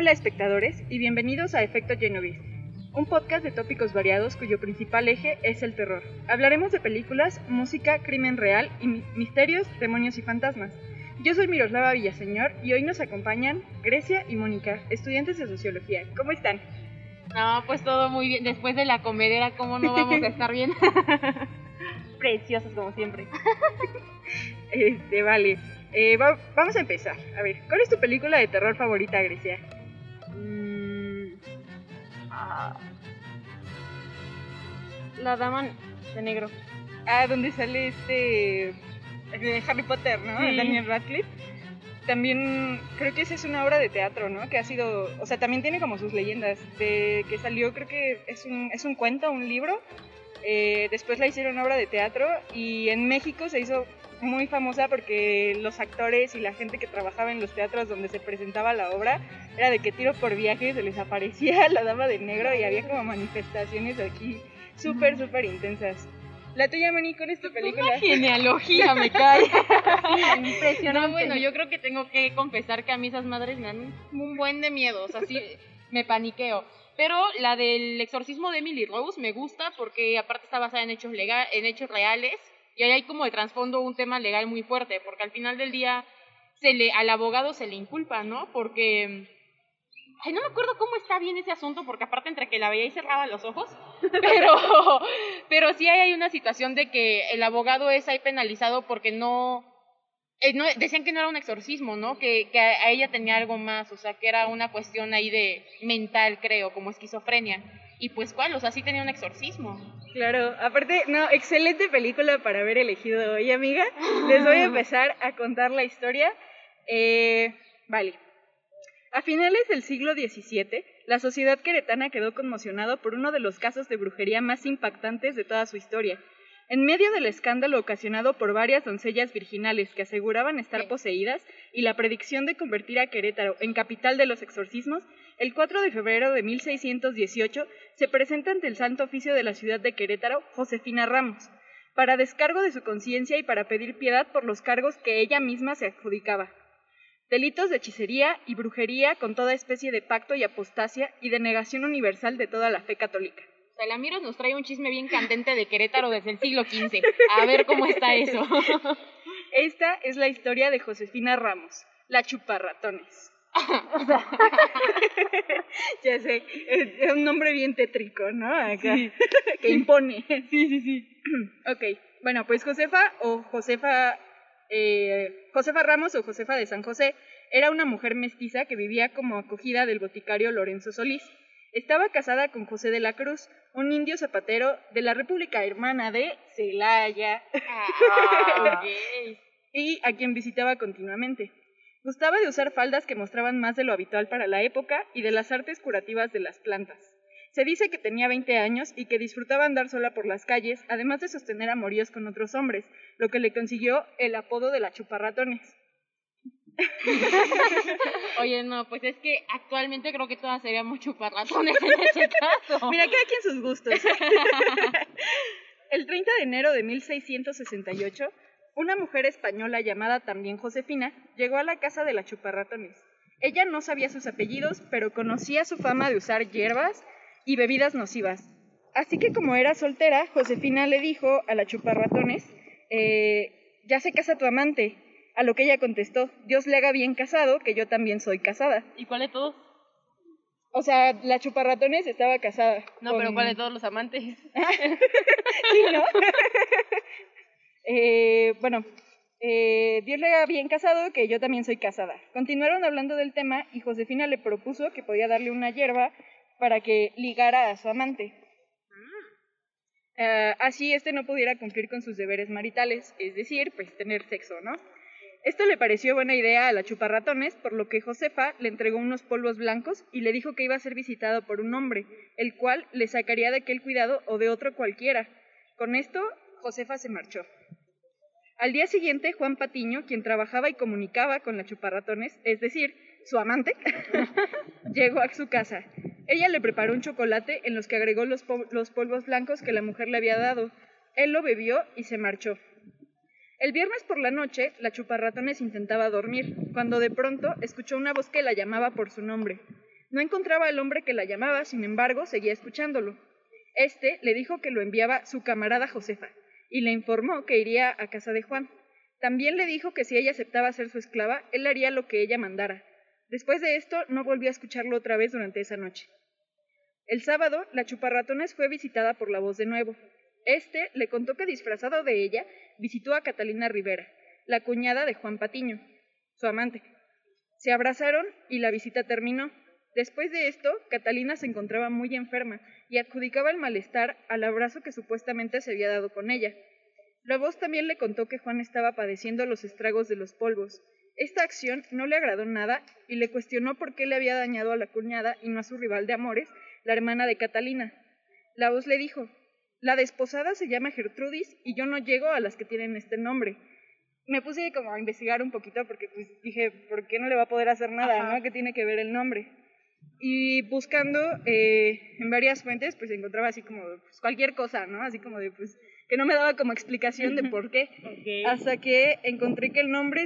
Hola espectadores y bienvenidos a Efecto Genovese, un podcast de tópicos variados cuyo principal eje es el terror. Hablaremos de películas, música, crimen real y mi- misterios, demonios y fantasmas. Yo soy Miroslava Villaseñor y hoy nos acompañan Grecia y Mónica, estudiantes de sociología. ¿Cómo están? No, pues todo muy bien. Después de la comedera, ¿cómo no vamos a estar bien? Preciosos como siempre. este, vale. Eh, va- vamos a empezar. A ver, ¿cuál es tu película de terror favorita, Grecia? Mm, ah, la dama de negro. Ah, donde sale este de Harry Potter, ¿no? Sí. Daniel Radcliffe. También creo que esa es una obra de teatro, ¿no? Que ha sido, o sea, también tiene como sus leyendas. De que salió, creo que es un, es un cuento, un libro. Eh, después la hicieron obra de teatro y en México se hizo muy famosa porque los actores y la gente que trabajaba en los teatros donde se presentaba la obra era de que tiro por viaje se les aparecía la dama de negro y había como manifestaciones aquí súper, súper intensas. La tuya, Moni, ¿cuál es tu película? Una genealogía me cae. Impresionante. No, bueno, yo creo que tengo que confesar que a mí esas madres me dan un buen de miedo. O sea, sí, me paniqueo. Pero la del exorcismo de Emily Rose me gusta porque aparte está basada en hechos, lega- en hechos reales y ahí hay como de trasfondo un tema legal muy fuerte porque al final del día se le, al abogado se le inculpa, ¿no? Porque... Ay, no me acuerdo cómo está bien ese asunto porque aparte entre que la veía y cerraba los ojos, pero, pero sí hay, una situación de que el abogado es ahí penalizado porque no, eh, no, decían que no era un exorcismo, ¿no? Que, que a a ella tenía algo más, o sea, que era una cuestión ahí de mental, creo, como esquizofrenia. Y pues, ¿cuál? O sea, sí tenía un exorcismo. Claro, aparte, no, excelente película para haber elegido hoy, amiga. Les voy a empezar a contar la historia. Eh, vale. A finales del siglo XVII, la sociedad queretana quedó conmocionada por uno de los casos de brujería más impactantes de toda su historia. En medio del escándalo ocasionado por varias doncellas virginales que aseguraban estar poseídas y la predicción de convertir a Querétaro en capital de los exorcismos, el 4 de febrero de 1618 se presenta ante el Santo Oficio de la ciudad de Querétaro Josefina Ramos, para descargo de su conciencia y para pedir piedad por los cargos que ella misma se adjudicaba. Delitos de hechicería y brujería con toda especie de pacto y apostasia y de negación universal de toda la fe católica. O sea, la Miros nos trae un chisme bien candente de Querétaro desde el siglo XV. A ver cómo está eso. Esta es la historia de Josefina Ramos, la chuparratones. ya sé, es es un nombre bien tétrico, ¿no? Acá, que impone. Sí, sí, sí. Ok, bueno, pues Josefa o Josefa, eh, Josefa Ramos o Josefa de San José era una mujer mestiza que vivía como acogida del boticario Lorenzo Solís. Estaba casada con José de la Cruz, un indio zapatero de la República Hermana de Celaya, Ah, y a quien visitaba continuamente. Gustaba de usar faldas que mostraban más de lo habitual para la época y de las artes curativas de las plantas. Se dice que tenía 20 años y que disfrutaba andar sola por las calles, además de sostener amoríos con otros hombres, lo que le consiguió el apodo de la chuparratones. Oye, no, pues es que actualmente creo que todas seríamos chuparratones en ese caso. Mira, cada quien sus gustos. El 30 de enero de 1668, una mujer española llamada también Josefina llegó a la casa de la chuparratones. Ella no sabía sus apellidos, pero conocía su fama de usar hierbas y bebidas nocivas. Así que como era soltera, Josefina le dijo a la chuparratones, eh, ya se casa tu amante. A lo que ella contestó, Dios le haga bien casado, que yo también soy casada. ¿Y cuál de todos? O sea, la chuparratones estaba casada. No, pero ¿cuál de todos los amantes? Sí, ¿no? Eh, bueno, eh, Dios le haga bien casado, que yo también soy casada. Continuaron hablando del tema y Josefina le propuso que podía darle una hierba para que ligara a su amante. Eh, así este no pudiera cumplir con sus deberes maritales, es decir, pues tener sexo, ¿no? Esto le pareció buena idea a la chuparratones, por lo que Josefa le entregó unos polvos blancos y le dijo que iba a ser visitado por un hombre, el cual le sacaría de aquel cuidado o de otro cualquiera. Con esto, Josefa se marchó. Al día siguiente, Juan Patiño, quien trabajaba y comunicaba con la chuparratones, es decir, su amante, llegó a su casa. Ella le preparó un chocolate en los que agregó los, los polvos blancos que la mujer le había dado. Él lo bebió y se marchó. El viernes por la noche, la chuparratones intentaba dormir, cuando de pronto escuchó una voz que la llamaba por su nombre. No encontraba al hombre que la llamaba, sin embargo, seguía escuchándolo. Este le dijo que lo enviaba su camarada Josefa, y le informó que iría a casa de Juan. También le dijo que si ella aceptaba ser su esclava, él haría lo que ella mandara. Después de esto, no volvió a escucharlo otra vez durante esa noche. El sábado, la chuparratones fue visitada por la voz de nuevo. Este le contó que disfrazado de ella, visitó a Catalina Rivera, la cuñada de Juan Patiño, su amante. Se abrazaron y la visita terminó. Después de esto, Catalina se encontraba muy enferma y adjudicaba el malestar al abrazo que supuestamente se había dado con ella. La voz también le contó que Juan estaba padeciendo los estragos de los polvos. Esta acción no le agradó nada y le cuestionó por qué le había dañado a la cuñada y no a su rival de amores, la hermana de Catalina. La voz le dijo, la desposada se llama Gertrudis y yo no llego a las que tienen este nombre. Me puse como a investigar un poquito porque pues dije, ¿por qué no le va a poder hacer nada? ¿no? ¿Qué tiene que ver el nombre? Y buscando eh, en varias fuentes, pues encontraba así como pues, cualquier cosa, ¿no? Así como de, pues, que no me daba como explicación de por qué. Hasta que encontré que el nombre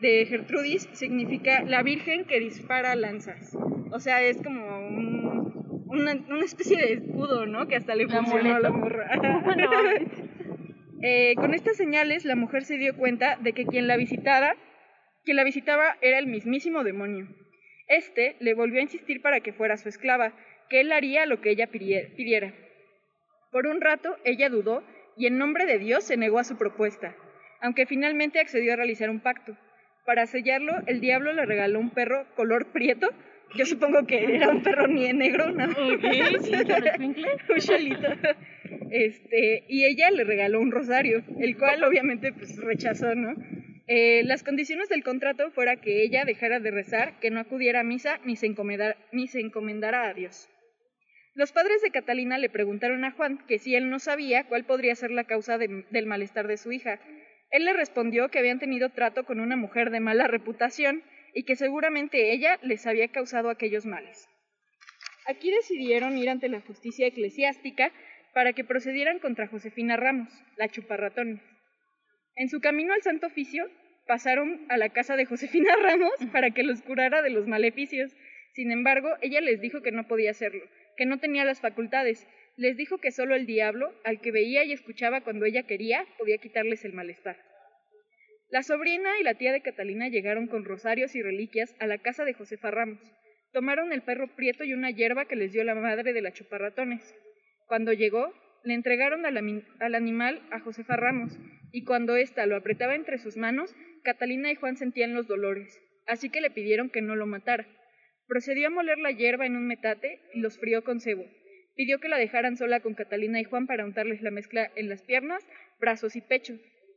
de Gertrudis significa la Virgen que dispara lanzas. O sea, es como una, especie de escudo, ¿no? Que hasta le funcionó a la morra. Eh, con estas señales, la mujer se dio cuenta de que quien la visitara, quien la visitaba era el mismísimo demonio. Este le volvió a insistir para que fuera su esclava, que él haría lo que ella pidiera. Por un rato ella dudó y en nombre de Dios se negó a su propuesta, aunque finalmente accedió a realizar un pacto. Para sellarlo, el diablo le regaló un perro color prieto. Yo supongo que era un perro ni negro, ¿no? un chalito. Este, y ella le regaló un rosario, el cual obviamente pues rechazó, ¿no? Eh, las condiciones del contrato fuera que ella dejara de rezar, que no acudiera a misa ni se, encomendara, ni se encomendara a Dios. Los padres de Catalina le preguntaron a Juan que si él no sabía cuál podría ser la causa del malestar de su hija. Él le respondió que habían tenido trato con una mujer de mala reputación y que seguramente ella les había causado aquellos males. Aquí decidieron ir ante la justicia eclesiástica para que procedieran contra Josefina Ramos, la chuparratones. En su camino al Santo Oficio, pasaron a la casa de Josefina Ramos para que los curara de los maleficios. Sin embargo, ella les dijo que no podía hacerlo, que no tenía las facultades. Les dijo que solo el diablo, al que veía y escuchaba cuando ella quería, podía quitarles el malestar. La sobrina y la tía de Catalina llegaron con rosarios y reliquias a la casa de Josefa Ramos. Tomaron el perro prieto y una hierba que les dio la madre de la chuparratones. Cuando llegó, le entregaron al, al animal a Josefa Ramos, y cuando ésta lo apretaba entre sus manos, Catalina y Juan sentían los dolores, así que le pidieron que no lo matara. Procedió a moler la hierba en un metate y los frió con cebo. Pidió que la dejaran sola con Catalina y Juan para untarles la mezcla en las piernas, brazos y pecho.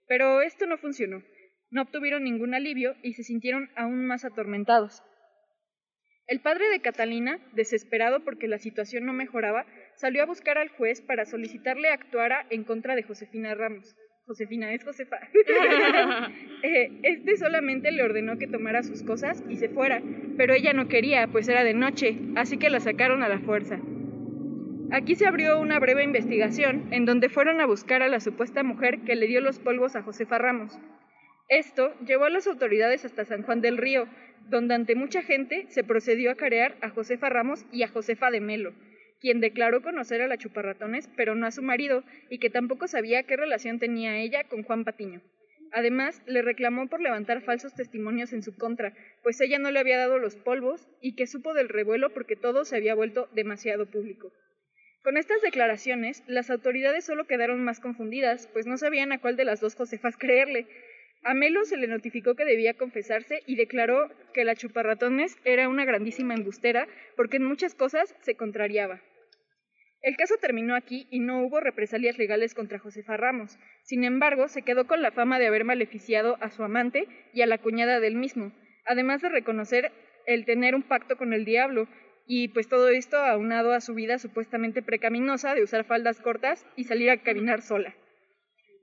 Pero esto no funcionó. No obtuvieron ningún alivio y se sintieron aún más atormentados. El padre de Catalina, desesperado porque la situación no mejoraba, salió a buscar al juez para solicitarle actuara en contra de Josefina Ramos. Josefina, es Josefa. Eh, este solamente le ordenó que tomara sus cosas y se fuera, pero ella no quería, pues era de noche, así que la sacaron a la fuerza. Aquí se abrió una breve investigación en donde fueron a buscar a la supuesta mujer que le dio los polvos a Josefa Ramos. Esto llevó a las autoridades hasta San Juan del Río, donde ante mucha gente se procedió a carear a Josefa Ramos y a Josefa de Melo, quien declaró conocer a la chuparratones, pero no a su marido, y que tampoco sabía qué relación tenía ella con Juan Patiño. Además, le reclamó por levantar falsos testimonios en su contra, pues ella no le había dado los polvos y que supo del revuelo porque todo se había vuelto demasiado público. Con estas declaraciones, las autoridades solo quedaron más confundidas, pues no sabían a cuál de las dos Josefas creerle. A Melo se le notificó que debía confesarse y declaró que la chuparratones era una grandísima embustera porque en muchas cosas se contrariaba. El caso terminó aquí y no hubo represalias legales contra Josefa Ramos. Sin embargo, se quedó con la fama de haber maleficiado a su amante y a la cuñada del mismo, además de reconocer el tener un pacto con el diablo, y pues todo esto aunado a su vida supuestamente precaminosa de usar faldas cortas y salir a caminar sola.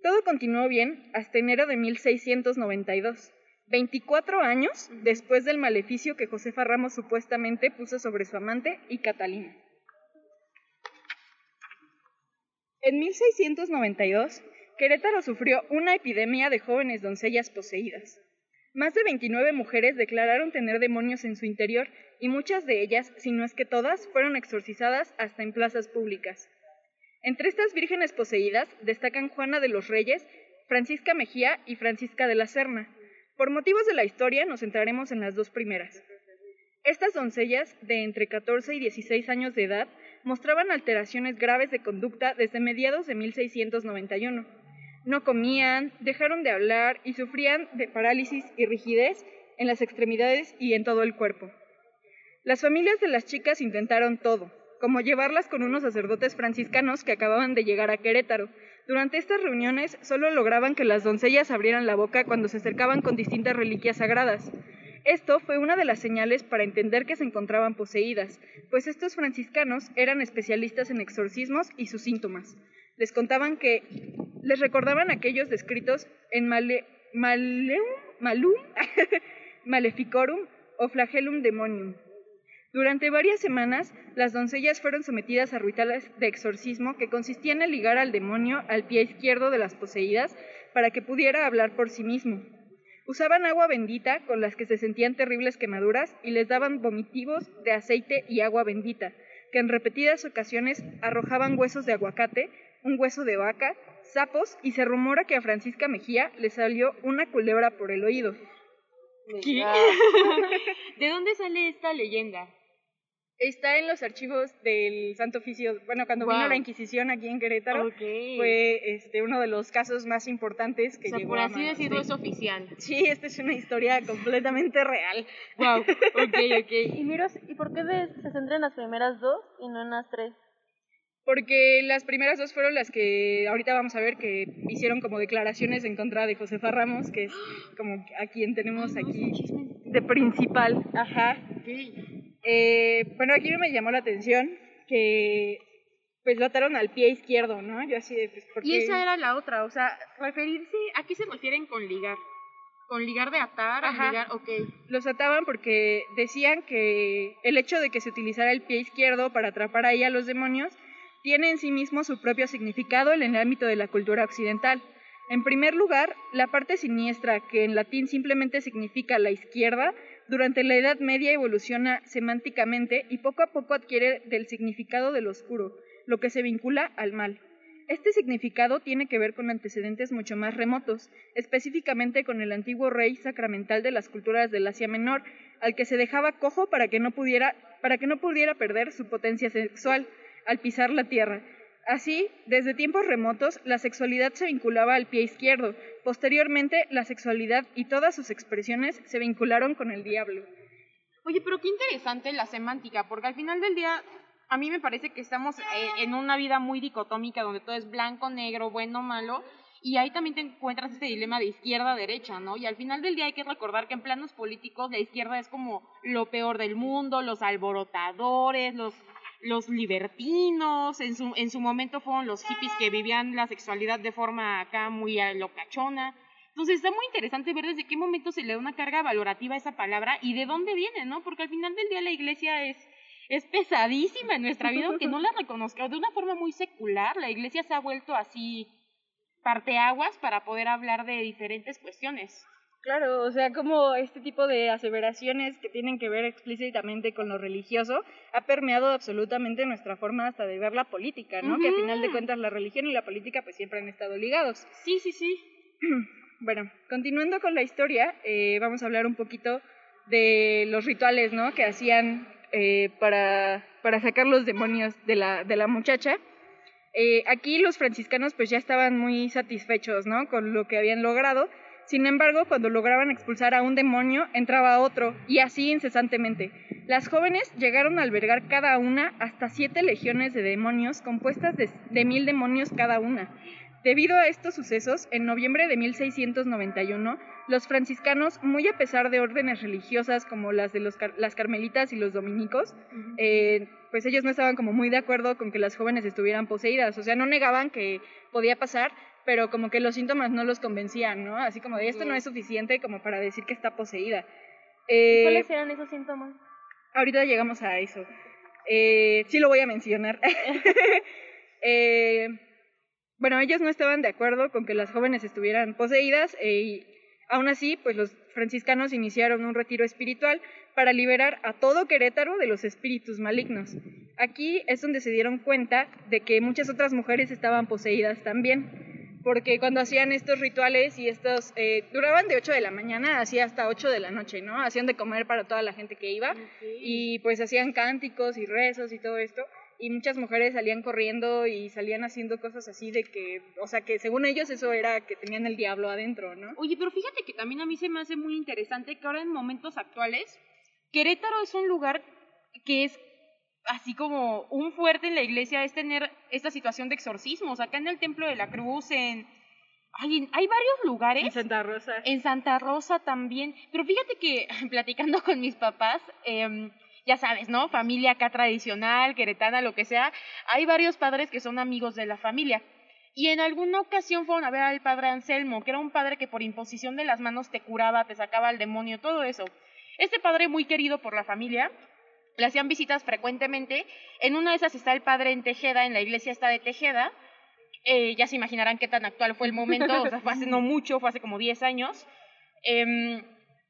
Todo continuó bien hasta enero de 1692, 24 años después del maleficio que Josefa Ramos supuestamente puso sobre su amante y Catalina. En 1692, Querétaro sufrió una epidemia de jóvenes doncellas poseídas. Más de 29 mujeres declararon tener demonios en su interior y muchas de ellas, si no es que todas, fueron exorcizadas hasta en plazas públicas. Entre estas vírgenes poseídas destacan Juana de los Reyes, Francisca Mejía y Francisca de la Serna. Por motivos de la historia nos centraremos en las dos primeras. Estas doncellas, de entre 14 y 16 años de edad, mostraban alteraciones graves de conducta desde mediados de 1691. No comían, dejaron de hablar y sufrían de parálisis y rigidez en las extremidades y en todo el cuerpo. Las familias de las chicas intentaron todo, como llevarlas con unos sacerdotes franciscanos que acababan de llegar a Querétaro. Durante estas reuniones solo lograban que las doncellas abrieran la boca cuando se acercaban con distintas reliquias sagradas. Esto fue una de las señales para entender que se encontraban poseídas, pues estos franciscanos eran especialistas en exorcismos y sus síntomas. Les contaban que les recordaban aquellos descritos en male, Maleum, Maleficorum o Flagellum Demonium. Durante varias semanas, las doncellas fueron sometidas a rituales de exorcismo que consistían en ligar al demonio al pie izquierdo de las poseídas para que pudiera hablar por sí mismo. Usaban agua bendita con las que se sentían terribles quemaduras y les daban vomitivos de aceite y agua bendita, que en repetidas ocasiones arrojaban huesos de aguacate, un hueso de vaca, sapos y se rumora que a Francisca Mejía le salió una culebra por el oído. ¿Qué? ¿De dónde sale esta leyenda? Está en los archivos del Santo Oficio. Bueno, cuando vino la Inquisición aquí en Querétaro, fue este, uno de los casos más importantes que o sea, llegó por a así manos decirlo, de- es oficial. Sí, esta es una historia completamente real. Wow, ok, ok. Y Miros, ¿y por qué se centra en las primeras dos y no en las tres? Porque las primeras dos fueron las que ahorita vamos a ver que hicieron como declaraciones en contra de Josefa Ramos, que es como a quien tenemos aquí de principal. Ajá. Eh, bueno, aquí me llamó la atención que pues lo ataron al pie izquierdo, ¿no? Yo así de, pues, ¿por Y esa era la otra, o sea, referirse, ¿a qué se refieren con ligar? ¿Con ligar de atar? a ligar? Ok. Los ataban porque decían que el hecho de que se utilizara el pie izquierdo para atrapar ahí a los demonios tiene en sí mismo su propio significado en el ámbito de la cultura occidental. En primer lugar, la parte siniestra, que en latín simplemente significa la izquierda, durante la Edad Media evoluciona semánticamente y poco a poco adquiere del significado del oscuro, lo que se vincula al mal. Este significado tiene que ver con antecedentes mucho más remotos, específicamente con el antiguo rey sacramental de las culturas del Asia Menor, al que se dejaba cojo para que no pudiera, para que no pudiera perder su potencia sexual al pisar la tierra. Así, desde tiempos remotos, la sexualidad se vinculaba al pie izquierdo. Posteriormente, la sexualidad y todas sus expresiones se vincularon con el diablo. Oye, pero qué interesante la semántica, porque al final del día a mí me parece que estamos eh, en una vida muy dicotómica donde todo es blanco, negro, bueno, malo, y ahí también te encuentras este dilema de izquierda-derecha, ¿no? Y al final del día hay que recordar que en planos políticos la izquierda es como lo peor del mundo, los alborotadores, los los libertinos, en su, en su momento fueron los hippies que vivían la sexualidad de forma acá muy locachona. Entonces está muy interesante ver desde qué momento se le da una carga valorativa a esa palabra y de dónde viene, ¿no? Porque al final del día la iglesia es, es pesadísima en nuestra vida, aunque no la reconozca. De una forma muy secular, la iglesia se ha vuelto así parteaguas para poder hablar de diferentes cuestiones. Claro, o sea, como este tipo de aseveraciones que tienen que ver explícitamente con lo religioso ha permeado absolutamente nuestra forma hasta de ver la política, ¿no? Que a final de cuentas la religión y la política pues siempre han estado ligados. Sí, sí, sí. Bueno, continuando con la historia, eh, vamos a hablar un poquito de los rituales, ¿no? Que hacían eh, para, para sacar los demonios de la, de la muchacha. Eh, aquí los franciscanos pues ya estaban muy satisfechos, ¿no? Con lo que habían logrado. Sin embargo, cuando lograban expulsar a un demonio, entraba otro, y así incesantemente. Las jóvenes llegaron a albergar cada una hasta siete legiones de demonios, compuestas de, de mil demonios cada una. Debido a estos sucesos, en noviembre de 1691, los franciscanos, muy a pesar de órdenes religiosas como las de los las carmelitas y los dominicos, eh, pues ellos no estaban como muy de acuerdo con que las jóvenes estuvieran poseídas. O sea, no negaban que podía pasar, pero como que los síntomas no los convencían, ¿no? Así como de esto no es suficiente como para decir que está poseída. Eh, ¿Cuáles eran esos síntomas? Ahorita llegamos a eso. Eh, sí lo voy a mencionar. Eh, bueno, ellos no estaban de acuerdo con que las jóvenes estuvieran poseídas eh, y Aún así, pues los franciscanos iniciaron un retiro espiritual para liberar a todo Querétaro de los espíritus malignos. Aquí es donde se dieron cuenta de que muchas otras mujeres estaban poseídas también, porque cuando hacían estos rituales y estos eh, duraban de 8 de la mañana hacía hasta 8 de la noche, ¿no? Hacían de comer para toda la gente que iba y pues hacían cánticos y rezos y todo esto y muchas mujeres salían corriendo y salían haciendo cosas así de que, o sea, que según ellos eso era que tenían el diablo adentro, ¿no? Oye, pero fíjate que también a mí se me hace muy interesante que ahora en momentos actuales, Querétaro es un lugar que es así como un fuerte en la iglesia, es tener esta situación de exorcismos. Acá en el Templo de la Cruz, en... Hay, hay varios lugares. En Santa Rosa. En Santa Rosa también. Pero fíjate que platicando con mis papás, eh, ya sabes, ¿no? Familia acá tradicional, queretana, lo que sea. Hay varios padres que son amigos de la familia. Y en alguna ocasión fueron a ver al padre Anselmo, que era un padre que por imposición de las manos te curaba, te sacaba al demonio, todo eso. Este padre muy querido por la familia, le hacían visitas frecuentemente. En una de esas está el padre en Tejeda, en la iglesia está de Tejeda. Eh, ya se imaginarán qué tan actual fue el momento, o sea, fue hace no mucho, fue hace como 10 años. Eh,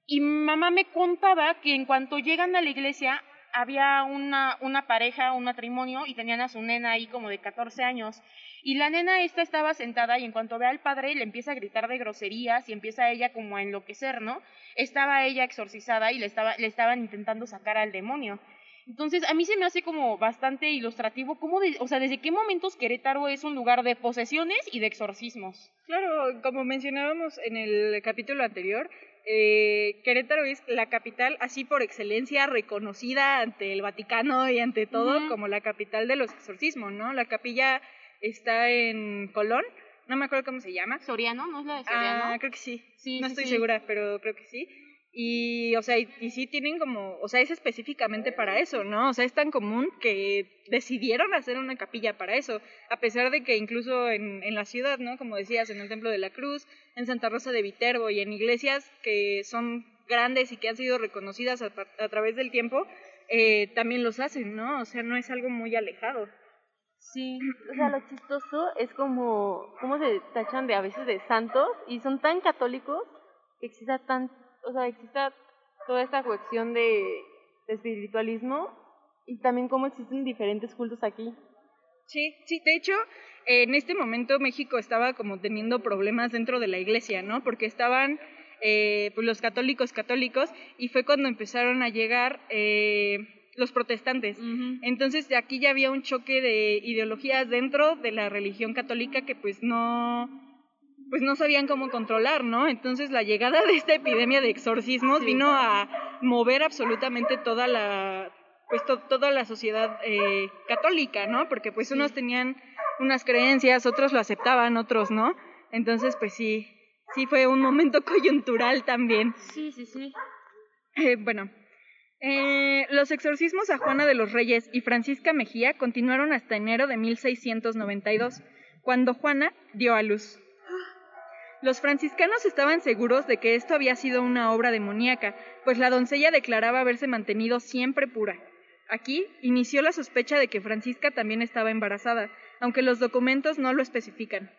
y mamá me contaba que en cuanto llegan a la iglesia había una, una pareja, un matrimonio, y tenían a su nena ahí como de 14 años. Y la nena esta estaba sentada y en cuanto ve al padre le empieza a gritar de groserías y empieza ella como a enloquecer, ¿no? Estaba ella exorcizada y le, estaba, le estaban intentando sacar al demonio. Entonces, a mí se me hace como bastante ilustrativo, cómo de, o sea, desde qué momentos Querétaro es un lugar de posesiones y de exorcismos. Claro, como mencionábamos en el capítulo anterior, eh, Querétaro es la capital así por excelencia reconocida ante el Vaticano y ante todo como la capital de los exorcismos, ¿no? La capilla está en Colón, no me acuerdo cómo se llama. Soriano, ¿no es la de Soriano? Ah, creo que sí. Sí, no sí, estoy sí. segura, pero creo que sí. Y, o sea, y, y sí tienen como, o sea, es específicamente para eso, ¿no? O sea, es tan común que decidieron hacer una capilla para eso, a pesar de que incluso en, en la ciudad, ¿no? Como decías, en el Templo de la Cruz, en Santa Rosa de Viterbo y en iglesias que son grandes y que han sido reconocidas a, través del tiempo, eh, también los hacen, ¿no? O sea, no es algo muy alejado. Sí, o sea, lo chistoso es como, cómo se tachan de a veces de santos y son tan católicos que exista tan, o sea, exista toda esta cohesión de, de espiritualismo y también cómo existen diferentes cultos aquí. Sí, sí, de hecho, en este momento México estaba como teniendo problemas dentro de la iglesia, ¿no? Porque estaban eh, pues los católicos católicos y fue cuando empezaron a llegar eh, los protestantes. Entonces de aquí ya había un choque de ideologías dentro de la religión católica que pues no pues no sabían cómo controlar, ¿no? Entonces la llegada de esta epidemia de exorcismos Sí. vino a mover absolutamente toda la pues to- toda la sociedad eh, católica, ¿no? Porque pues unos tenían unas creencias, otros lo aceptaban, otros no. Entonces pues sí, sí fue un momento coyuntural también. Sí, sí, sí. Eh, bueno, eh, los exorcismos a Juana de los Reyes y Francisca Mejía continuaron hasta enero de 1692, cuando Juana dio a luz. Los franciscanos estaban seguros de que esto había sido una obra demoníaca, pues la doncella declaraba haberse mantenido siempre pura. Aquí inició la sospecha de que Francisca también estaba embarazada, aunque los documentos no lo especifican.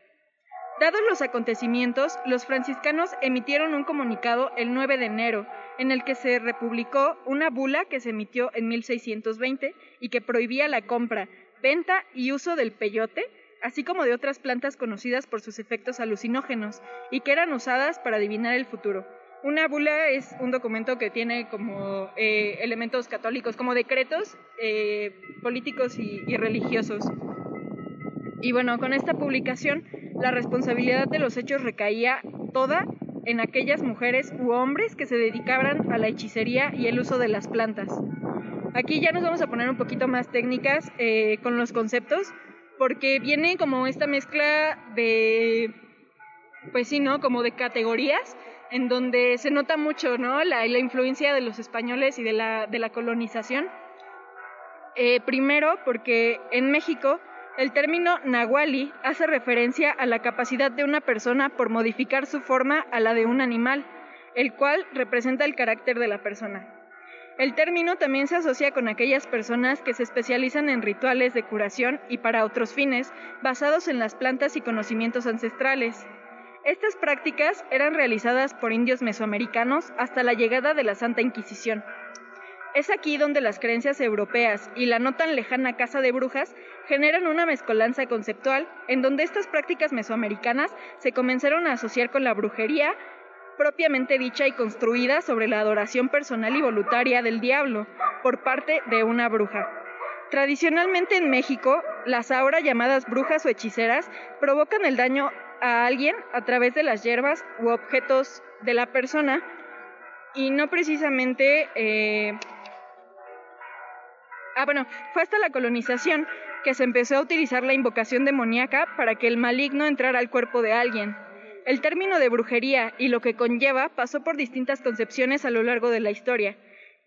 Dados los acontecimientos, los franciscanos emitieron un comunicado el 9 de enero, en el que se republicó una bula que se emitió en 1620 y que prohibía la compra, venta y uso del peyote, así como de otras plantas conocidas por sus efectos alucinógenos y que eran usadas para adivinar el futuro. Una bula es un documento que tiene como eh, elementos católicos, como decretos eh, políticos y, religiosos. Y bueno, con esta publicación, la responsabilidad de los hechos recaía toda en aquellas mujeres u hombres que se dedicaban a la hechicería y el uso de las plantas. Aquí ya nos vamos a poner un poquito más técnicas eh, con los conceptos, porque viene como esta mezcla de, pues sí, ¿no? Como de categorías, en donde se nota mucho, ¿no? La, influencia de los españoles y de la, de la colonización. Eh, primero, porque en México el término nahuali hace referencia a la capacidad de una persona por modificar su forma a la de un animal, el cual representa el carácter de la persona. El término también se asocia con aquellas personas que se especializan en rituales de curación y para otros fines, basados en las plantas y conocimientos ancestrales. Estas prácticas eran realizadas por indios mesoamericanos hasta la llegada de la Santa Inquisición. Es aquí donde las creencias europeas y la no tan lejana casa de brujas generan una mezcolanza conceptual en donde estas prácticas mesoamericanas se comenzaron a asociar con la brujería propiamente dicha y construida sobre la adoración personal y voluntaria del diablo por parte de una bruja. Tradicionalmente en México, las ahora llamadas brujas o hechiceras provocan el daño a alguien a través de las hierbas u objetos de la persona y no precisamente... Eh... Ah, bueno, fue hasta la colonización que se empezó a utilizar la invocación demoníaca para que el maligno entrara al cuerpo de alguien. El término de brujería y lo que conlleva pasó por distintas concepciones a lo largo de la historia.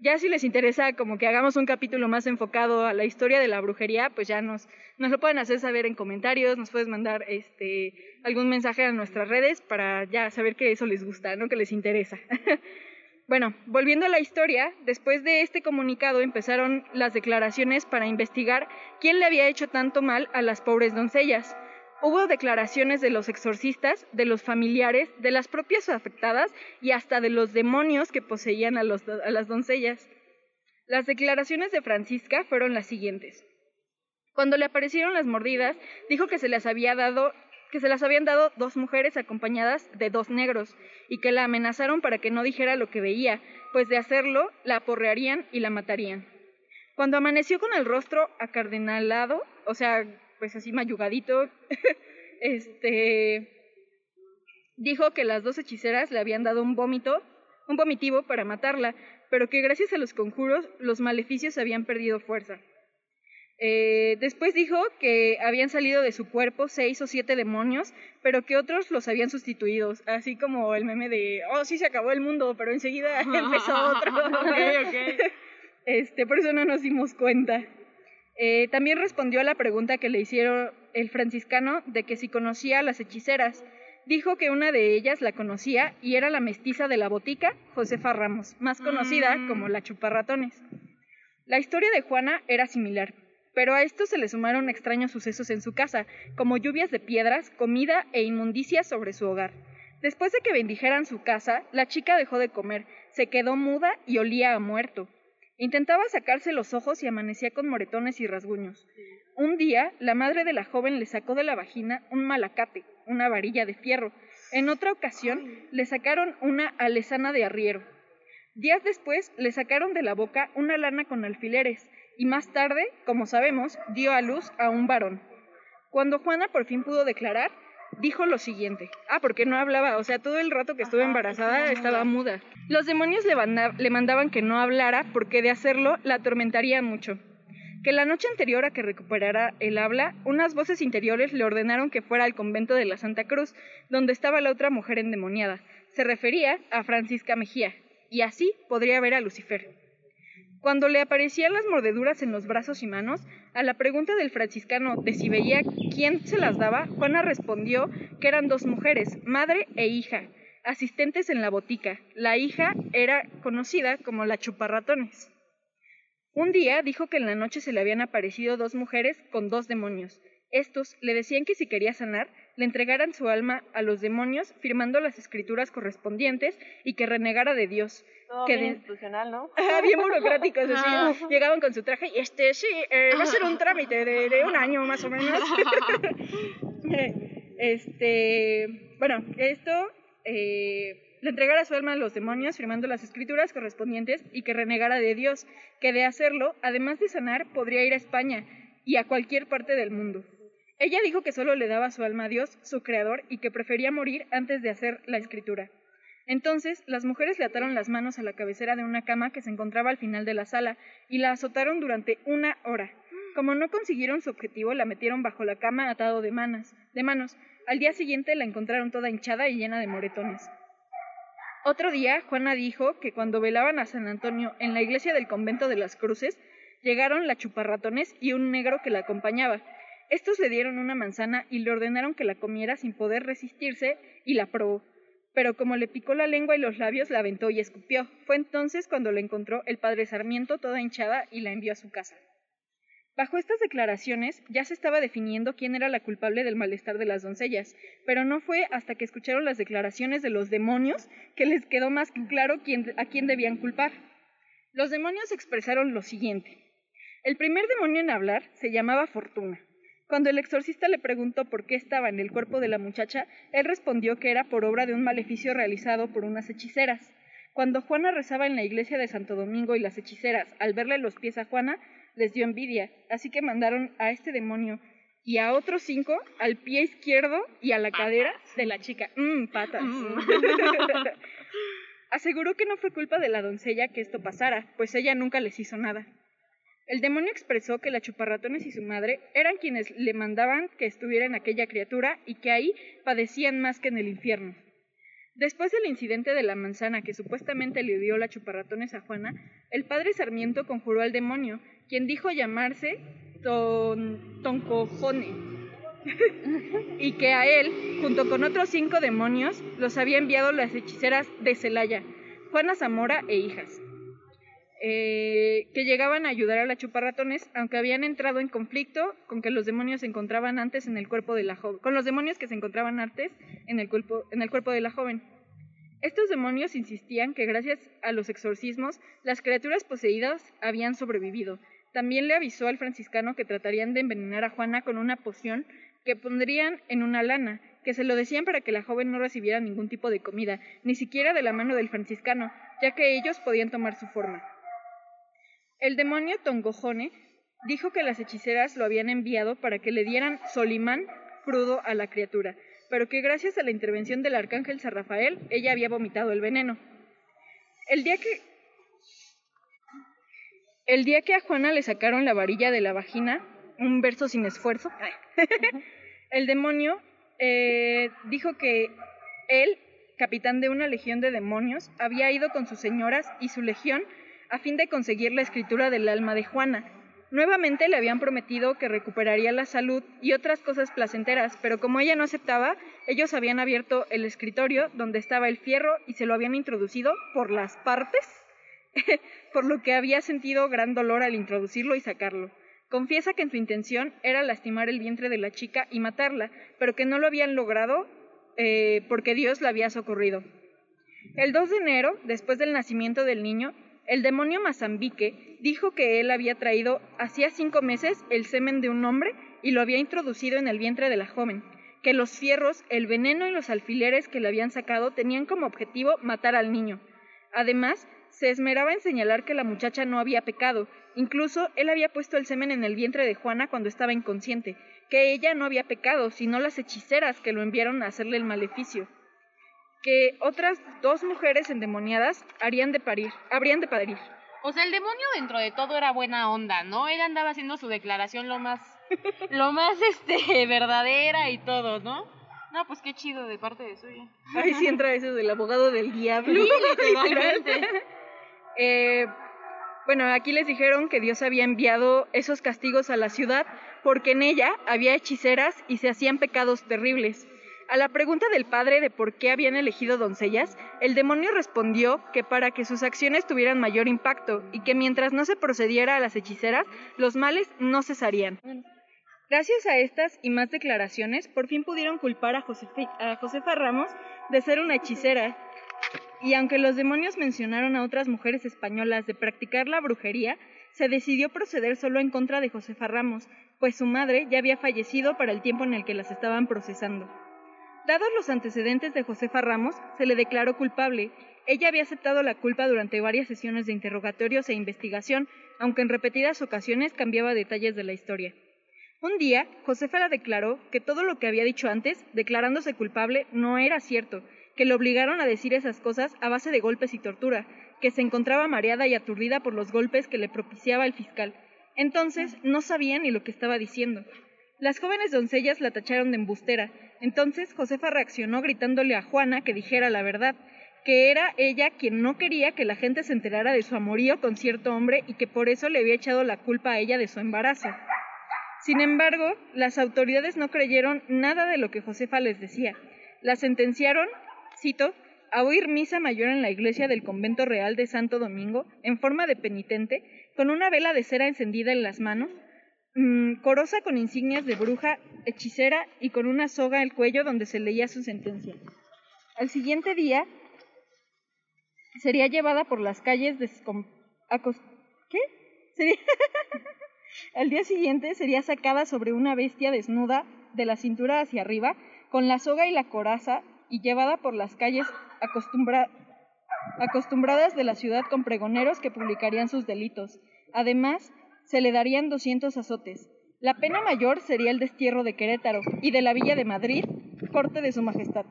Ya si les interesa como que hagamos un capítulo más enfocado a la historia de la brujería, pues ya nos, nos lo pueden hacer saber en comentarios, nos puedes mandar este, algún mensaje a nuestras redes para ya saber que eso les gusta, ¿no? que les interesa. bueno, volviendo a la historia, después de este comunicado empezaron las declaraciones para investigar quién le había hecho tanto mal a las pobres doncellas. Hubo declaraciones de los exorcistas, de los familiares, de las propias afectadas y hasta de los demonios que poseían a, las doncellas. Las declaraciones de Francisca fueron las siguientes. Cuando le aparecieron las mordidas, dijo que se las había dado que se las habían dado dos mujeres acompañadas de dos negros y que la amenazaron para que no dijera lo que veía, pues de hacerlo la aporrearían y la matarían. Cuando amaneció con el rostro acardenalado, o sea, pues así mayugadito, este, dijo que las dos hechiceras le habían dado un vómito, un vomitivo para matarla, pero que gracias a los conjuros los maleficios habían perdido fuerza. Eh, después dijo que habían salido de su cuerpo seis o siete demonios, pero que otros los habían sustituido, así como el meme de, oh, sí se acabó el mundo, pero enseguida empezó otro. Este, por eso no nos dimos cuenta. Eh, también respondió a la pregunta que le hicieron el franciscano de que si conocía a las hechiceras. Dijo que una de ellas la conocía y era la mestiza de la botica, Josefa Ramos, más conocida mm. como la chuparratones. La historia de Juana era similar, pero a esto se le sumaron extraños sucesos en su casa, como lluvias de piedras, comida e inmundicias sobre su hogar. Después de que bendijeran su casa, la chica dejó de comer, se quedó muda y olía a muerto. Intentaba sacarse los ojos y amanecía con moretones y rasguños. Un día, la madre de la joven le sacó de la vagina un malacate, una varilla de fierro. En otra ocasión, le sacaron una alesana de arriero. Días después, le sacaron de la boca una lana con alfileres, y más tarde, como sabemos, dio a luz a un varón. Cuando Juana por fin pudo declarar, dijo lo siguiente. Ah, porque no hablaba, o sea, todo el rato que estuve embarazada estaba muda. Los demonios le, le mandaban que no hablara porque de hacerlo la atormentaría mucho. Que la noche anterior a que recuperara el habla, unas voces interiores le ordenaron que fuera al convento de la Santa Cruz, donde estaba la otra mujer endemoniada. Se refería a Francisca Mejía, y así podría ver a Lucifer. Cuando le aparecían las mordeduras en los brazos y manos, a la pregunta del franciscano de si veía quién se las daba, Juana respondió que eran dos mujeres, madre e hija, asistentes en la botica. La hija era conocida como la chuparratones. Un día dijo que en la noche se le habían aparecido dos mujeres con dos demonios. Estos le decían que si quería sanar, le entregaran su alma a los demonios firmando las escrituras correspondientes y que renegara de Dios. que bien institucional, ¿no? bien burocráticos, así. Llegaban con su traje y este, sí, eh, va a ser un trámite de, de un año más o menos. este, bueno, esto eh, le entregara su alma a los demonios firmando las escrituras correspondientes y que renegara de Dios, que de hacerlo, además de sanar, podría ir a España y a cualquier parte del mundo. Ella dijo que solo le daba su alma a Dios, su creador, y que prefería morir antes de hacer la escritura. Entonces, las mujeres le ataron las manos a la cabecera de una cama que se encontraba al final de la sala y la azotaron durante una hora. Como no consiguieron su objetivo, la metieron bajo la cama atado de manos. De manos. Al día siguiente la encontraron toda hinchada y llena de moretones. Otro día, Juana dijo que cuando velaban a San Antonio en la iglesia del convento de las Cruces, llegaron la chuparratones y un negro que la acompañaba. Estos le dieron una manzana y le ordenaron que la comiera sin poder resistirse y la probó. Pero como le picó la lengua y los labios, la aventó y escupió. Fue entonces cuando la encontró el padre Sarmiento toda hinchada y la envió a su casa. Bajo estas declaraciones ya se estaba definiendo quién era la culpable del malestar de las doncellas, pero no fue hasta que escucharon las declaraciones de los demonios que les quedó más claro a quién debían culpar. Los demonios expresaron lo siguiente. El primer demonio en hablar se llamaba Fortuna. Cuando el exorcista le preguntó por qué estaba en el cuerpo de la muchacha, él respondió que era por obra de un maleficio realizado por unas hechiceras. Cuando Juana rezaba en la iglesia de Santo Domingo y las hechiceras, al verle los pies a Juana, les dio envidia, así que mandaron a este demonio y a otros cinco al pie izquierdo y a la cadera de la chica. Mmm, patas. Aseguró que no fue culpa de la doncella que esto pasara, pues ella nunca les hizo nada. El demonio expresó que la chuparratones y su madre eran quienes le mandaban que estuviera en aquella criatura y que ahí padecían más que en el infierno. Después del incidente de la manzana que supuestamente le dio la chuparratones a Juana, el padre Sarmiento conjuró al demonio quien dijo llamarse ton, Toncojone, y que a él, junto con otros cinco demonios, los había enviado las hechiceras de Celaya, Juana Zamora e hijas, eh, que llegaban a ayudar a la chuparratones, aunque habían entrado en conflicto con que los demonios se encontraban antes en el cuerpo de la joven, con los demonios que se encontraban antes en el cuerpo, en el cuerpo de la joven. Estos demonios insistían que gracias a los exorcismos las criaturas poseídas habían sobrevivido también le avisó al franciscano que tratarían de envenenar a Juana con una poción que pondrían en una lana, que se lo decían para que la joven no recibiera ningún tipo de comida, ni siquiera de la mano del franciscano, ya que ellos podían tomar su forma. El demonio Tongojone dijo que las hechiceras lo habían enviado para que le dieran solimán crudo a la criatura, pero que gracias a la intervención del arcángel San Rafael ella había vomitado el veneno. El día que el día que a Juana le sacaron la varilla de la vagina, un verso sin esfuerzo, el demonio eh, dijo que él, capitán de una legión de demonios, había ido con sus señoras y su legión a fin de conseguir la escritura del alma de Juana. Nuevamente le habían prometido que recuperaría la salud y otras cosas placenteras, pero como ella no aceptaba, ellos habían abierto el escritorio donde estaba el fierro y se lo habían introducido por las partes por lo que había sentido gran dolor al introducirlo y sacarlo. Confiesa que en su intención era lastimar el vientre de la chica y matarla, pero que no lo habían logrado eh, porque Dios la había socorrido. El 2 de enero, después del nacimiento del niño, el demonio Mazambique dijo que él había traído hacía cinco meses el semen de un hombre y lo había introducido en el vientre de la joven, que los fierros, el veneno y los alfileres que le habían sacado tenían como objetivo matar al niño. Además, se esmeraba en señalar que la muchacha no había pecado, incluso él había puesto el semen en el vientre de Juana cuando estaba inconsciente, que ella no había pecado, sino las hechiceras que lo enviaron a hacerle el maleficio, que otras dos mujeres endemoniadas harían de parir, habrían de parir. O sea, el demonio dentro de todo era buena onda, ¿no? Él andaba haciendo su declaración lo más, lo más, este, verdadera y todo, ¿no? No, pues qué chido de parte de suya. Ahí sí entra eso del abogado del diablo. Sí, literalmente. Eh, bueno, aquí les dijeron que Dios había enviado esos castigos a la ciudad porque en ella había hechiceras y se hacían pecados terribles. A la pregunta del padre de por qué habían elegido doncellas, el demonio respondió que para que sus acciones tuvieran mayor impacto y que mientras no se procediera a las hechiceras, los males no cesarían. Gracias a estas y más declaraciones, por fin pudieron culpar a, a Josefa Ramos de ser una hechicera y aunque los demonios mencionaron a otras mujeres españolas de practicar la brujería, se decidió proceder solo en contra de Josefa Ramos, pues su madre ya había fallecido para el tiempo en el que las estaban procesando. Dados los antecedentes de Josefa Ramos, se le declaró culpable. Ella había aceptado la culpa durante varias sesiones de interrogatorios e investigación, aunque en repetidas ocasiones cambiaba detalles de la historia. Un día, Josefa la declaró que todo lo que había dicho antes, declarándose culpable, no era cierto, que lo obligaron a decir esas cosas a base de golpes y tortura, que se encontraba mareada y aturdida por los golpes que le propiciaba el fiscal. Entonces no sabía ni lo que estaba diciendo. Las jóvenes doncellas la tacharon de embustera. Entonces Josefa reaccionó gritándole a Juana que dijera la verdad, que era ella quien no quería que la gente se enterara de su amorío con cierto hombre y que por eso le había echado la culpa a ella de su embarazo. Sin embargo, las autoridades no creyeron nada de lo que Josefa les decía. La sentenciaron cito, a oír misa mayor en la iglesia del convento real de Santo Domingo, en forma de penitente, con una vela de cera encendida en las manos, mm, corosa con insignias de bruja, hechicera y con una soga al cuello donde se leía su sentencia. Al siguiente día sería llevada por las calles descom- ¿Qué? Sería... Al día siguiente sería sacada sobre una bestia desnuda de la cintura hacia arriba, con la soga y la coraza, y llevada por las calles acostumbra- acostumbradas de la ciudad con pregoneros que publicarían sus delitos. Además, se le darían 200 azotes. La pena mayor sería el destierro de Querétaro y de la Villa de Madrid, corte de su majestad.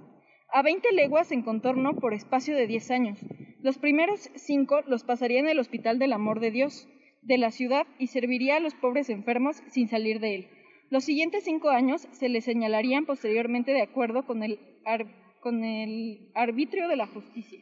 A 20 leguas en contorno por espacio de 10 años. Los primeros cinco los pasaría en el Hospital del Amor de Dios de la ciudad y serviría a los pobres enfermos sin salir de él. Los siguientes cinco años se le señalarían posteriormente de acuerdo con el, con el arbitrio de la justicia.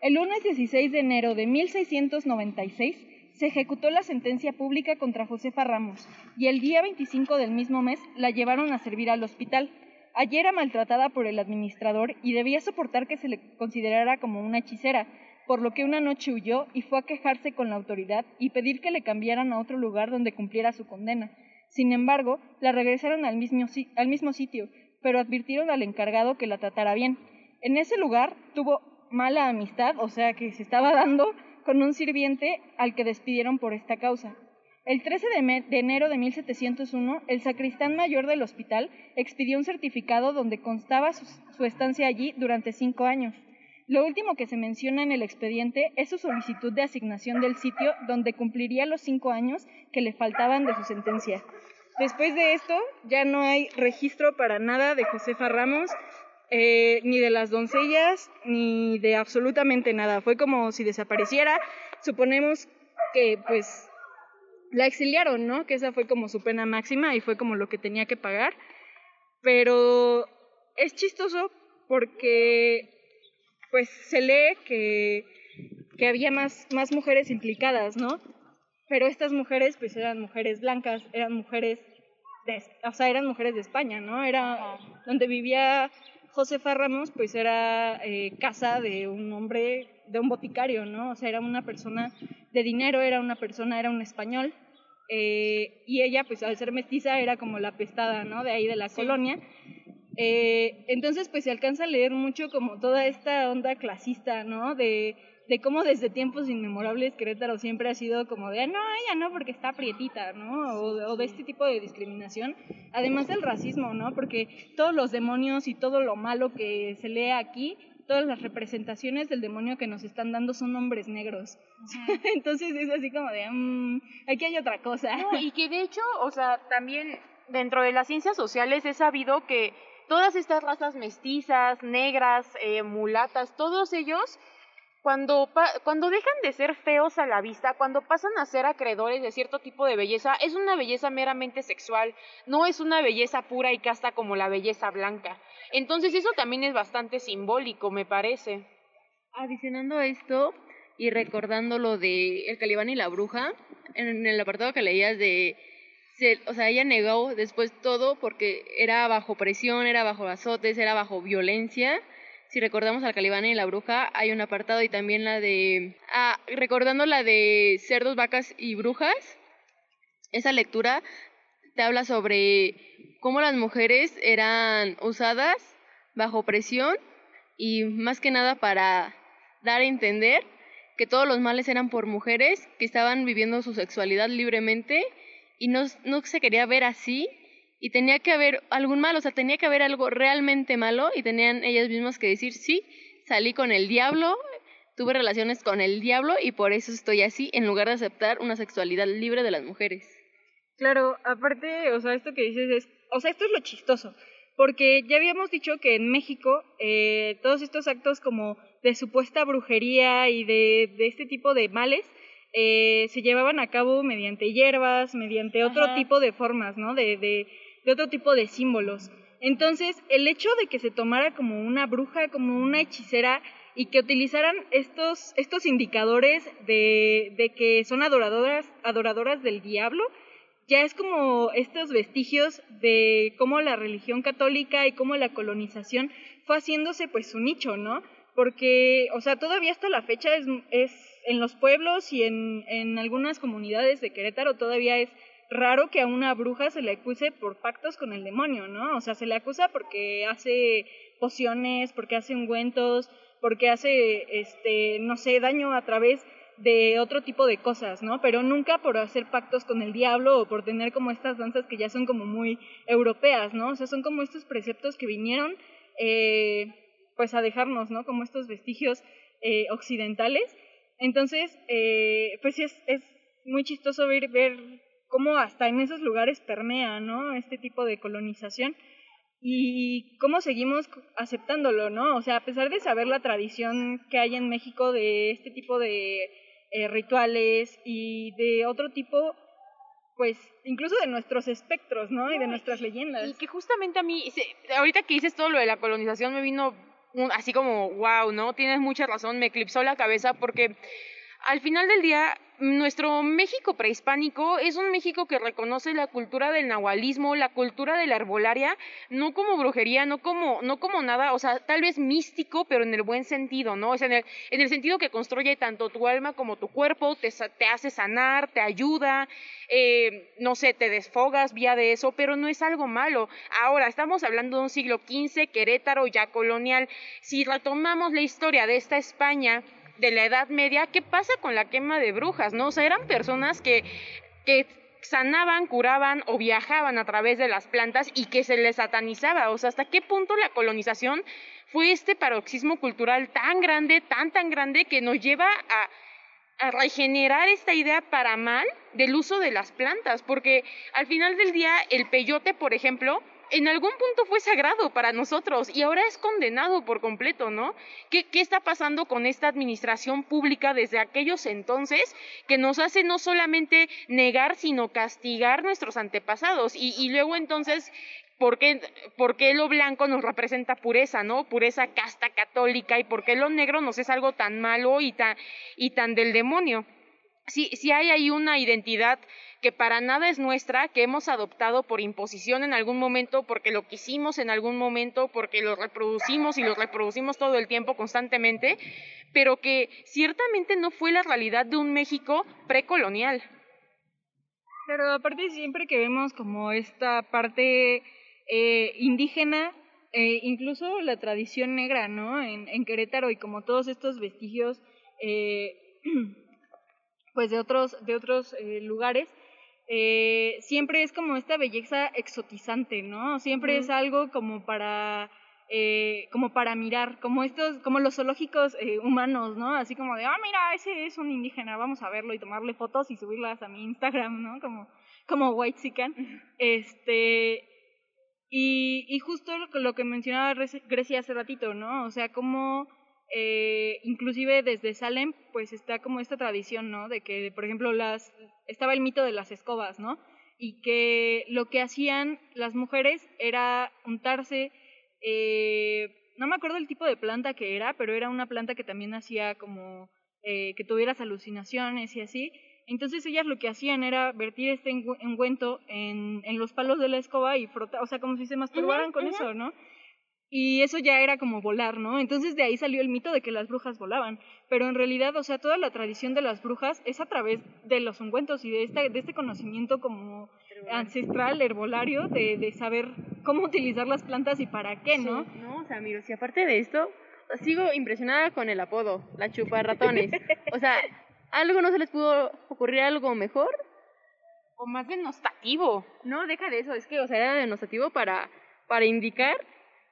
El lunes 16 de enero de 1696 se ejecutó la sentencia pública contra Josefa Ramos y el día 25 del mismo mes la llevaron a servir al hospital. Allí era maltratada por el administrador y debía soportar que se le considerara como una hechicera, por lo que una noche huyó y fue a quejarse con la autoridad y pedir que le cambiaran a otro lugar donde cumpliera su condena. Sin embargo, la regresaron al mismo, al mismo sitio, pero advirtieron al encargado que la tratara bien. En ese lugar tuvo mala amistad, o sea que se estaba dando con un sirviente al que despidieron por esta causa. El 13 de, de enero de 1701, el sacristán mayor del hospital expidió un certificado donde constaba su, su estancia allí durante cinco años. Lo último que se menciona en el expediente es su solicitud de asignación del sitio donde cumpliría los cinco años que le faltaban de su sentencia. Después de esto, ya no hay registro para nada de Josefa Ramos, eh, ni de las doncellas, ni de absolutamente nada. Fue como si desapareciera. Suponemos que, pues, la exiliaron, ¿no? Que esa fue como su pena máxima y fue como lo que tenía que pagar. Pero es chistoso porque pues se lee que, que había más, más mujeres implicadas, ¿no? Pero estas mujeres pues eran mujeres blancas, eran mujeres de, o sea, eran mujeres de España, ¿no? Era donde vivía Josefa Ramos, pues era eh, casa de un hombre, de un boticario, ¿no? O sea, era una persona de dinero, era una persona, era un español. eh, y ella, pues al ser mestiza, era como la pestada, ¿no? De ahí de la colonia. Eh, entonces, pues se alcanza a leer mucho como toda esta onda clasista, ¿no? De, de cómo desde tiempos inmemorables Querétaro siempre ha sido como de, "Ah, no, ella no, porque está prietita, ¿no? O, o de este tipo de discriminación. Además del racismo, ¿no? Porque todos los demonios y todo lo malo que se lee aquí, todas las representaciones del demonio que nos están dando son hombres negros. Entonces es así como de, "Mm, aquí hay otra cosa. No, y que de hecho, o sea, también dentro de las ciencias sociales he sabido que todas estas razas mestizas, negras, eh, mulatas, todos ellos, cuando, cuando dejan de ser feos a la vista, cuando pasan a ser acreedores de cierto tipo de belleza, es una belleza meramente sexual, no es una belleza pura y casta como la belleza blanca. Entonces eso también es bastante simbólico, me parece. Adicionando esto y recordando lo de El Calibán y la Bruja, en el apartado que leías de... se- o sea, ella negó después todo porque era bajo presión, era bajo azotes, era bajo violencia. Si recordamos al Calibán y la Bruja, hay un apartado y también la de... Ah, recordando la de Cerdos, Vacas y Brujas, esa lectura te habla sobre cómo las mujeres eran usadas bajo presión y más que nada para dar a entender que todos los males eran por mujeres que estaban viviendo su sexualidad libremente y no, no se quería ver así y tenía que haber algún mal, o sea, tenía que haber algo realmente malo y tenían ellas mismas que decir, sí, salí con el diablo, tuve relaciones con el diablo y por eso estoy así, en lugar de aceptar una sexualidad libre de las mujeres. Claro, aparte, o sea, esto que dices es, o sea, esto es lo chistoso, porque ya habíamos dicho que en México eh, todos estos actos como de supuesta brujería y de, de este tipo de males eh, se llevaban a cabo mediante hierbas, mediante otro Ajá. tipo de formas, ¿no? De, de, de otro tipo de símbolos. Entonces, el hecho de que se tomara como una bruja, como una hechicera, y que utilizaran estos, estos indicadores de, de que son adoradoras, adoradoras del diablo, ya es como estos vestigios de cómo la religión católica y cómo la colonización fue haciéndose pues su nicho, ¿no? Porque, o sea, todavía hasta la fecha es, es en los pueblos y en, en algunas comunidades de Querétaro todavía es raro que a una bruja se le acuse por pactos con el demonio, ¿no? O sea, se le acusa porque hace pociones, porque hace ungüentos, porque hace, este, no sé, daño a través de otro tipo de cosas, ¿no? Pero nunca por hacer pactos con el diablo o por tener como estas danzas que ya son como muy europeas, ¿no? O sea, son como estos preceptos que vinieron, eh, pues, a dejarnos, ¿no? Como estos vestigios eh, occidentales. Entonces, eh, pues es, es muy chistoso ver, ver cómo hasta en esos lugares permea, ¿no? Este tipo de colonización y cómo seguimos aceptándolo, ¿no? O sea, a pesar de saber la tradición que hay en México de este tipo de eh, rituales y de otro tipo, pues incluso de nuestros espectros, ¿no? Y de nuestras leyendas. Y que justamente a mí, ahorita que dices todo lo de la colonización, me vino así como, wow, ¿no? Tienes mucha razón, me eclipsó la cabeza porque al final del día nuestro México prehispánico es un México que reconoce la cultura del nahualismo, la cultura de la herbolaria, no como brujería, no como, no como nada, o sea, tal vez místico, pero en el buen sentido, ¿no? O sea, en el, en el sentido que construye tanto tu alma como tu cuerpo, te, te hace sanar, te ayuda, eh, no sé, te desfogas vía de eso, pero no es algo malo. Ahora, estamos hablando de un siglo XV, Querétaro ya colonial. Si retomamos la historia de esta España, de la Edad Media, ¿qué pasa con la quema de brujas? ¿No? O sea, eran personas que, que sanaban, curaban o viajaban a través de las plantas y que se les satanizaba. O sea, ¿hasta qué punto la colonización fue este paroxismo cultural tan grande, tan, tan grande, que nos lleva a, a regenerar esta idea para mal del uso de las plantas? Porque al final del día, el peyote, por ejemplo, en algún punto fue sagrado para nosotros y ahora es condenado por completo, ¿no? ¿Qué, está pasando con esta administración pública desde aquellos entonces que nos hace no solamente negar, sino castigar nuestros antepasados? Y, y luego entonces ¿Por qué, ¿por qué, lo blanco nos representa pureza, no? Pureza casta católica y por qué lo negro nos es algo tan malo y tan, y tan del demonio. Si, si hay ahí una identidad que para nada es nuestra, que hemos adoptado por imposición en algún momento, porque lo quisimos en algún momento, porque lo reproducimos y lo reproducimos todo el tiempo constantemente, pero que ciertamente no fue la realidad de un México precolonial. Pero aparte siempre que vemos como esta parte eh, indígena, eh, incluso la tradición negra, ¿no? En, Querétaro y como todos estos vestigios, eh, pues de otros, de otros lugares, eh, siempre es como esta belleza exotizante, ¿no? Siempre es algo como para, eh, como para mirar, como estos, como los zoológicos eh, humanos, ¿no? Así como de, ah, mira, ese es un indígena, vamos a verlo y tomarle fotos y subirlas a mi Instagram, ¿no? Como, como White Sican. Este, y, y justo lo, lo que mencionaba Grecia hace ratito, ¿no? O sea, como eh, inclusive desde Salem, pues está como esta tradición, ¿no? De que, por ejemplo, las estaba el mito de las escobas, ¿no? Y que lo que hacían las mujeres era untarse, eh, no me acuerdo el tipo de planta que era, pero era una planta que también hacía como eh, que tuvieras alucinaciones y así. Entonces ellas lo que hacían era vertir este ungüento en, en los palos de la escoba y frotar, o sea, como si se masturbaran con eso, ¿no? Y eso ya era como volar, ¿no? Entonces de ahí salió el mito de que las brujas volaban. Pero en realidad, o sea, toda la tradición de las brujas es a través de los ungüentos y de este, de este conocimiento como ancestral, herbolario, de, de saber cómo utilizar las plantas y para qué, ¿no? Sí, no, o sea, miro, si aparte de esto, sigo impresionada con el apodo, la chupa ratones. o sea, ¿algo no se les pudo ocurrir algo mejor? O más denostativo. No, deja de eso, es que, o sea, era denostativo para, para indicar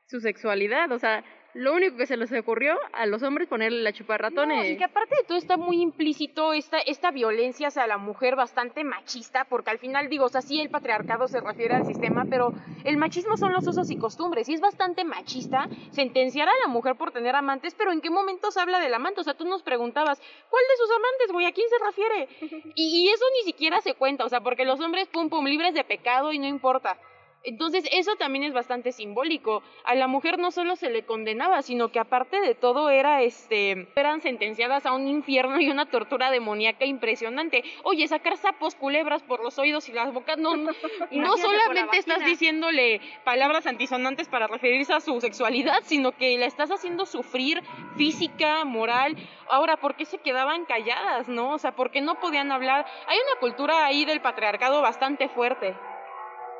su sexualidad, o sea, lo único que se les ocurrió a los hombres ponerle la chupa ratones. No, y que aparte de todo está muy implícito esta, esta violencia hacia la mujer bastante machista, porque al final digo, o sea, sí el patriarcado se refiere al sistema, pero el machismo son los usos y costumbres, y es bastante machista sentenciar a la mujer por tener amantes, pero ¿en qué momento se habla del amante? O sea, tú nos preguntabas, ¿cuál de sus amantes, güey? ¿A quién se refiere? y, y eso ni siquiera se cuenta, o sea, porque los hombres, pum, pum, libres de pecado y no importa Entonces, eso también es bastante simbólico. A la mujer no solo se le condenaba, sino que aparte de todo era este eran sentenciadas a un infierno y una tortura demoníaca impresionante. Oye, sacar sapos, culebras por los oídos y las bocas no no, solamente estás diciéndole palabras antisonantes para referirse a su sexualidad, sino que la estás haciendo sufrir física, moral. Ahora, ¿por qué se quedaban calladas, no? O sea, ¿por qué no podían hablar? Hay una cultura ahí del patriarcado bastante fuerte.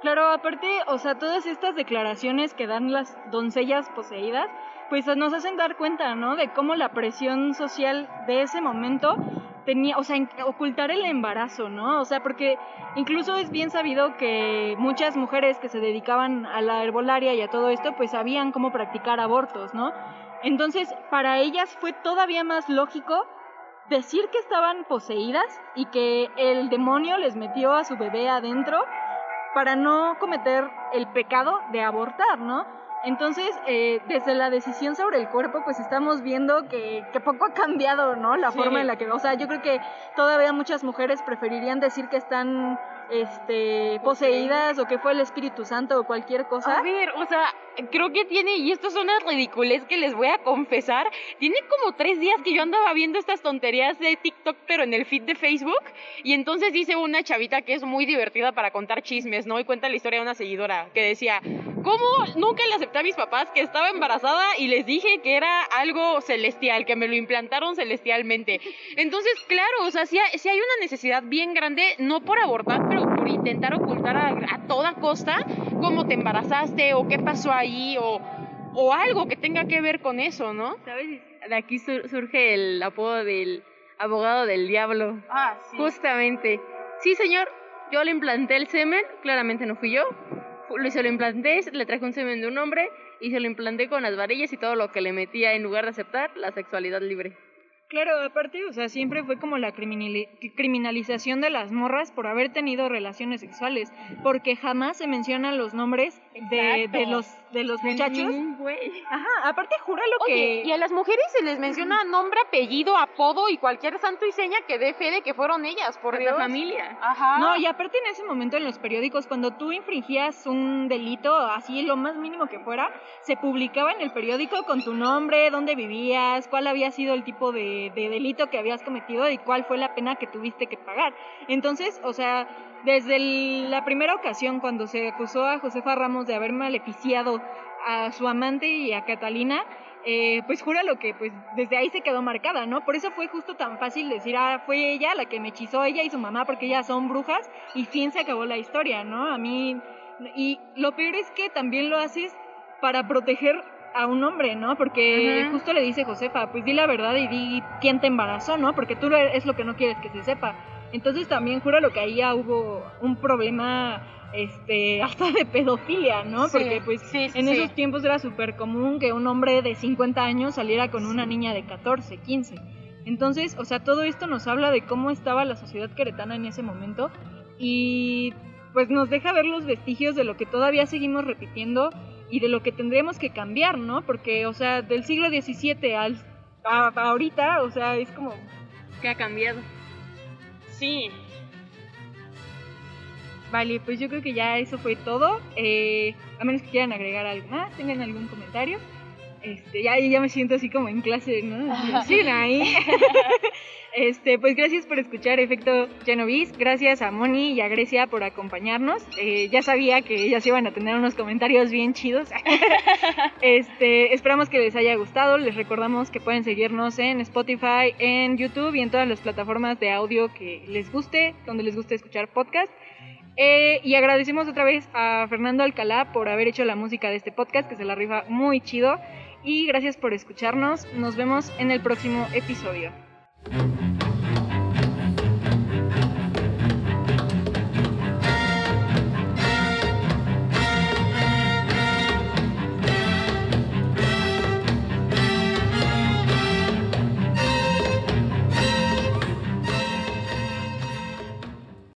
Claro, aparte, o sea, todas estas declaraciones que dan las doncellas poseídas, pues nos hacen dar cuenta, ¿no? De cómo la presión social de ese momento tenía, o sea, ocultar el embarazo, ¿no? O sea, porque incluso es bien sabido que muchas mujeres que se dedicaban a la herbolaria y a todo esto, pues sabían cómo practicar abortos, ¿no? Entonces, para ellas fue todavía más lógico decir que estaban poseídas y que el demonio les metió a su bebé adentro para no cometer el pecado de abortar, ¿no? Entonces, eh, desde la decisión sobre el cuerpo, pues estamos viendo que, que poco ha cambiado, ¿no? La forma en la que, o sea, yo creo que todavía muchas mujeres preferirían decir que están este poseídas o que fue el Espíritu Santo o cualquier cosa. A ver, o sea, creo que tiene, y esto es una ridiculez que les voy a confesar, tiene como tres días que yo andaba viendo estas tonterías de TikTok, pero en el feed de Facebook, y entonces dice una chavita que es muy divertida para contar chismes, ¿no? Y cuenta la historia de una seguidora que decía, ¿cómo nunca le acepté a mis papás que estaba embarazada y les dije que era algo celestial, que me lo implantaron celestialmente? Entonces, claro, o sea, si hay, si hay una necesidad bien grande, no por abortar, pero por intentar ocultar a, a toda costa cómo te embarazaste o qué pasó ahí o, o algo que tenga que ver con eso, ¿no? ¿Sabes? De aquí surge el apodo del abogado del diablo. Ah, sí. Justamente. Sí, señor, yo le implanté el semen, claramente no fui yo. Se lo implanté, le traje un semen de un hombre y se lo implanté con las varillas y todo lo que le metía en lugar de aceptar la sexualidad libre. Claro, aparte, o sea, siempre fue como la criminalización de las morras por haber tenido relaciones sexuales, porque jamás se mencionan los nombres de, de, los de los muchachos. Ajá, aparte júralo Oye, que y a las mujeres se les menciona nombre, apellido, apodo y cualquier santo y seña que dé fe de que fueron ellas, por Por Dios. la familia. Ajá. No, y aparte en ese momento en los periódicos, cuando tú infringías un delito, así lo más mínimo que fuera, se publicaba en el periódico con tu nombre, dónde vivías, cuál había sido el tipo de, de delito que habías cometido y cuál fue la pena que tuviste que pagar. Entonces, o sea, desde el- la primera ocasión cuando se acusó a Josefa Ramos de haber maleficiado a su amante y a Catalina, eh, pues júralo que pues desde ahí se quedó marcada, ¿no? Por eso fue justo tan fácil decir, ah, fue ella la que me hechizó, ella y su mamá, porque ellas son brujas, y fin se acabó la historia, ¿no? A mí, y lo peor es que también lo haces para proteger a un hombre, ¿no? Porque Ajá. justo le dice Josefa, pues di la verdad y di quién te embarazó, ¿no? Porque tú lo- es lo que no quieres que se sepa. Entonces también júralo que ahí ya hubo un problema este hasta de pedofilia, ¿no? Sí, Porque pues sí, sí, en esos tiempos era súper común que un hombre de 50 años saliera con una niña de 14, 15. Entonces, o sea, todo esto nos habla de cómo estaba la sociedad queretana en ese momento y pues nos deja ver los vestigios de lo que todavía seguimos repitiendo y de lo que tendríamos que cambiar, ¿no? Porque, o sea, del siglo XVII al a- a ahorita, o sea, es como ¿Qué ha cambiado? Sí. Vale, pues yo creo que ya eso fue todo. Eh, a menos que quieran agregar algo más, tengan algún comentario. Este, ya, ya me siento así como en clase, ¿no? Sí, ahí. Este, pues gracias por escuchar Efecto Genovis, gracias a Moni y a Grecia por acompañarnos. Eh, ya sabía que ellas iban a tener unos comentarios bien chidos. Este, esperamos que les haya gustado. Les recordamos que pueden seguirnos en Spotify, en YouTube y en todas las plataformas de audio que les guste, donde les guste escuchar podcast. Eh, y agradecemos otra vez a Fernando Alcalá por haber hecho la música de este podcast, que se la rifa muy chido. Y gracias por escucharnos. Nos vemos en el próximo episodio.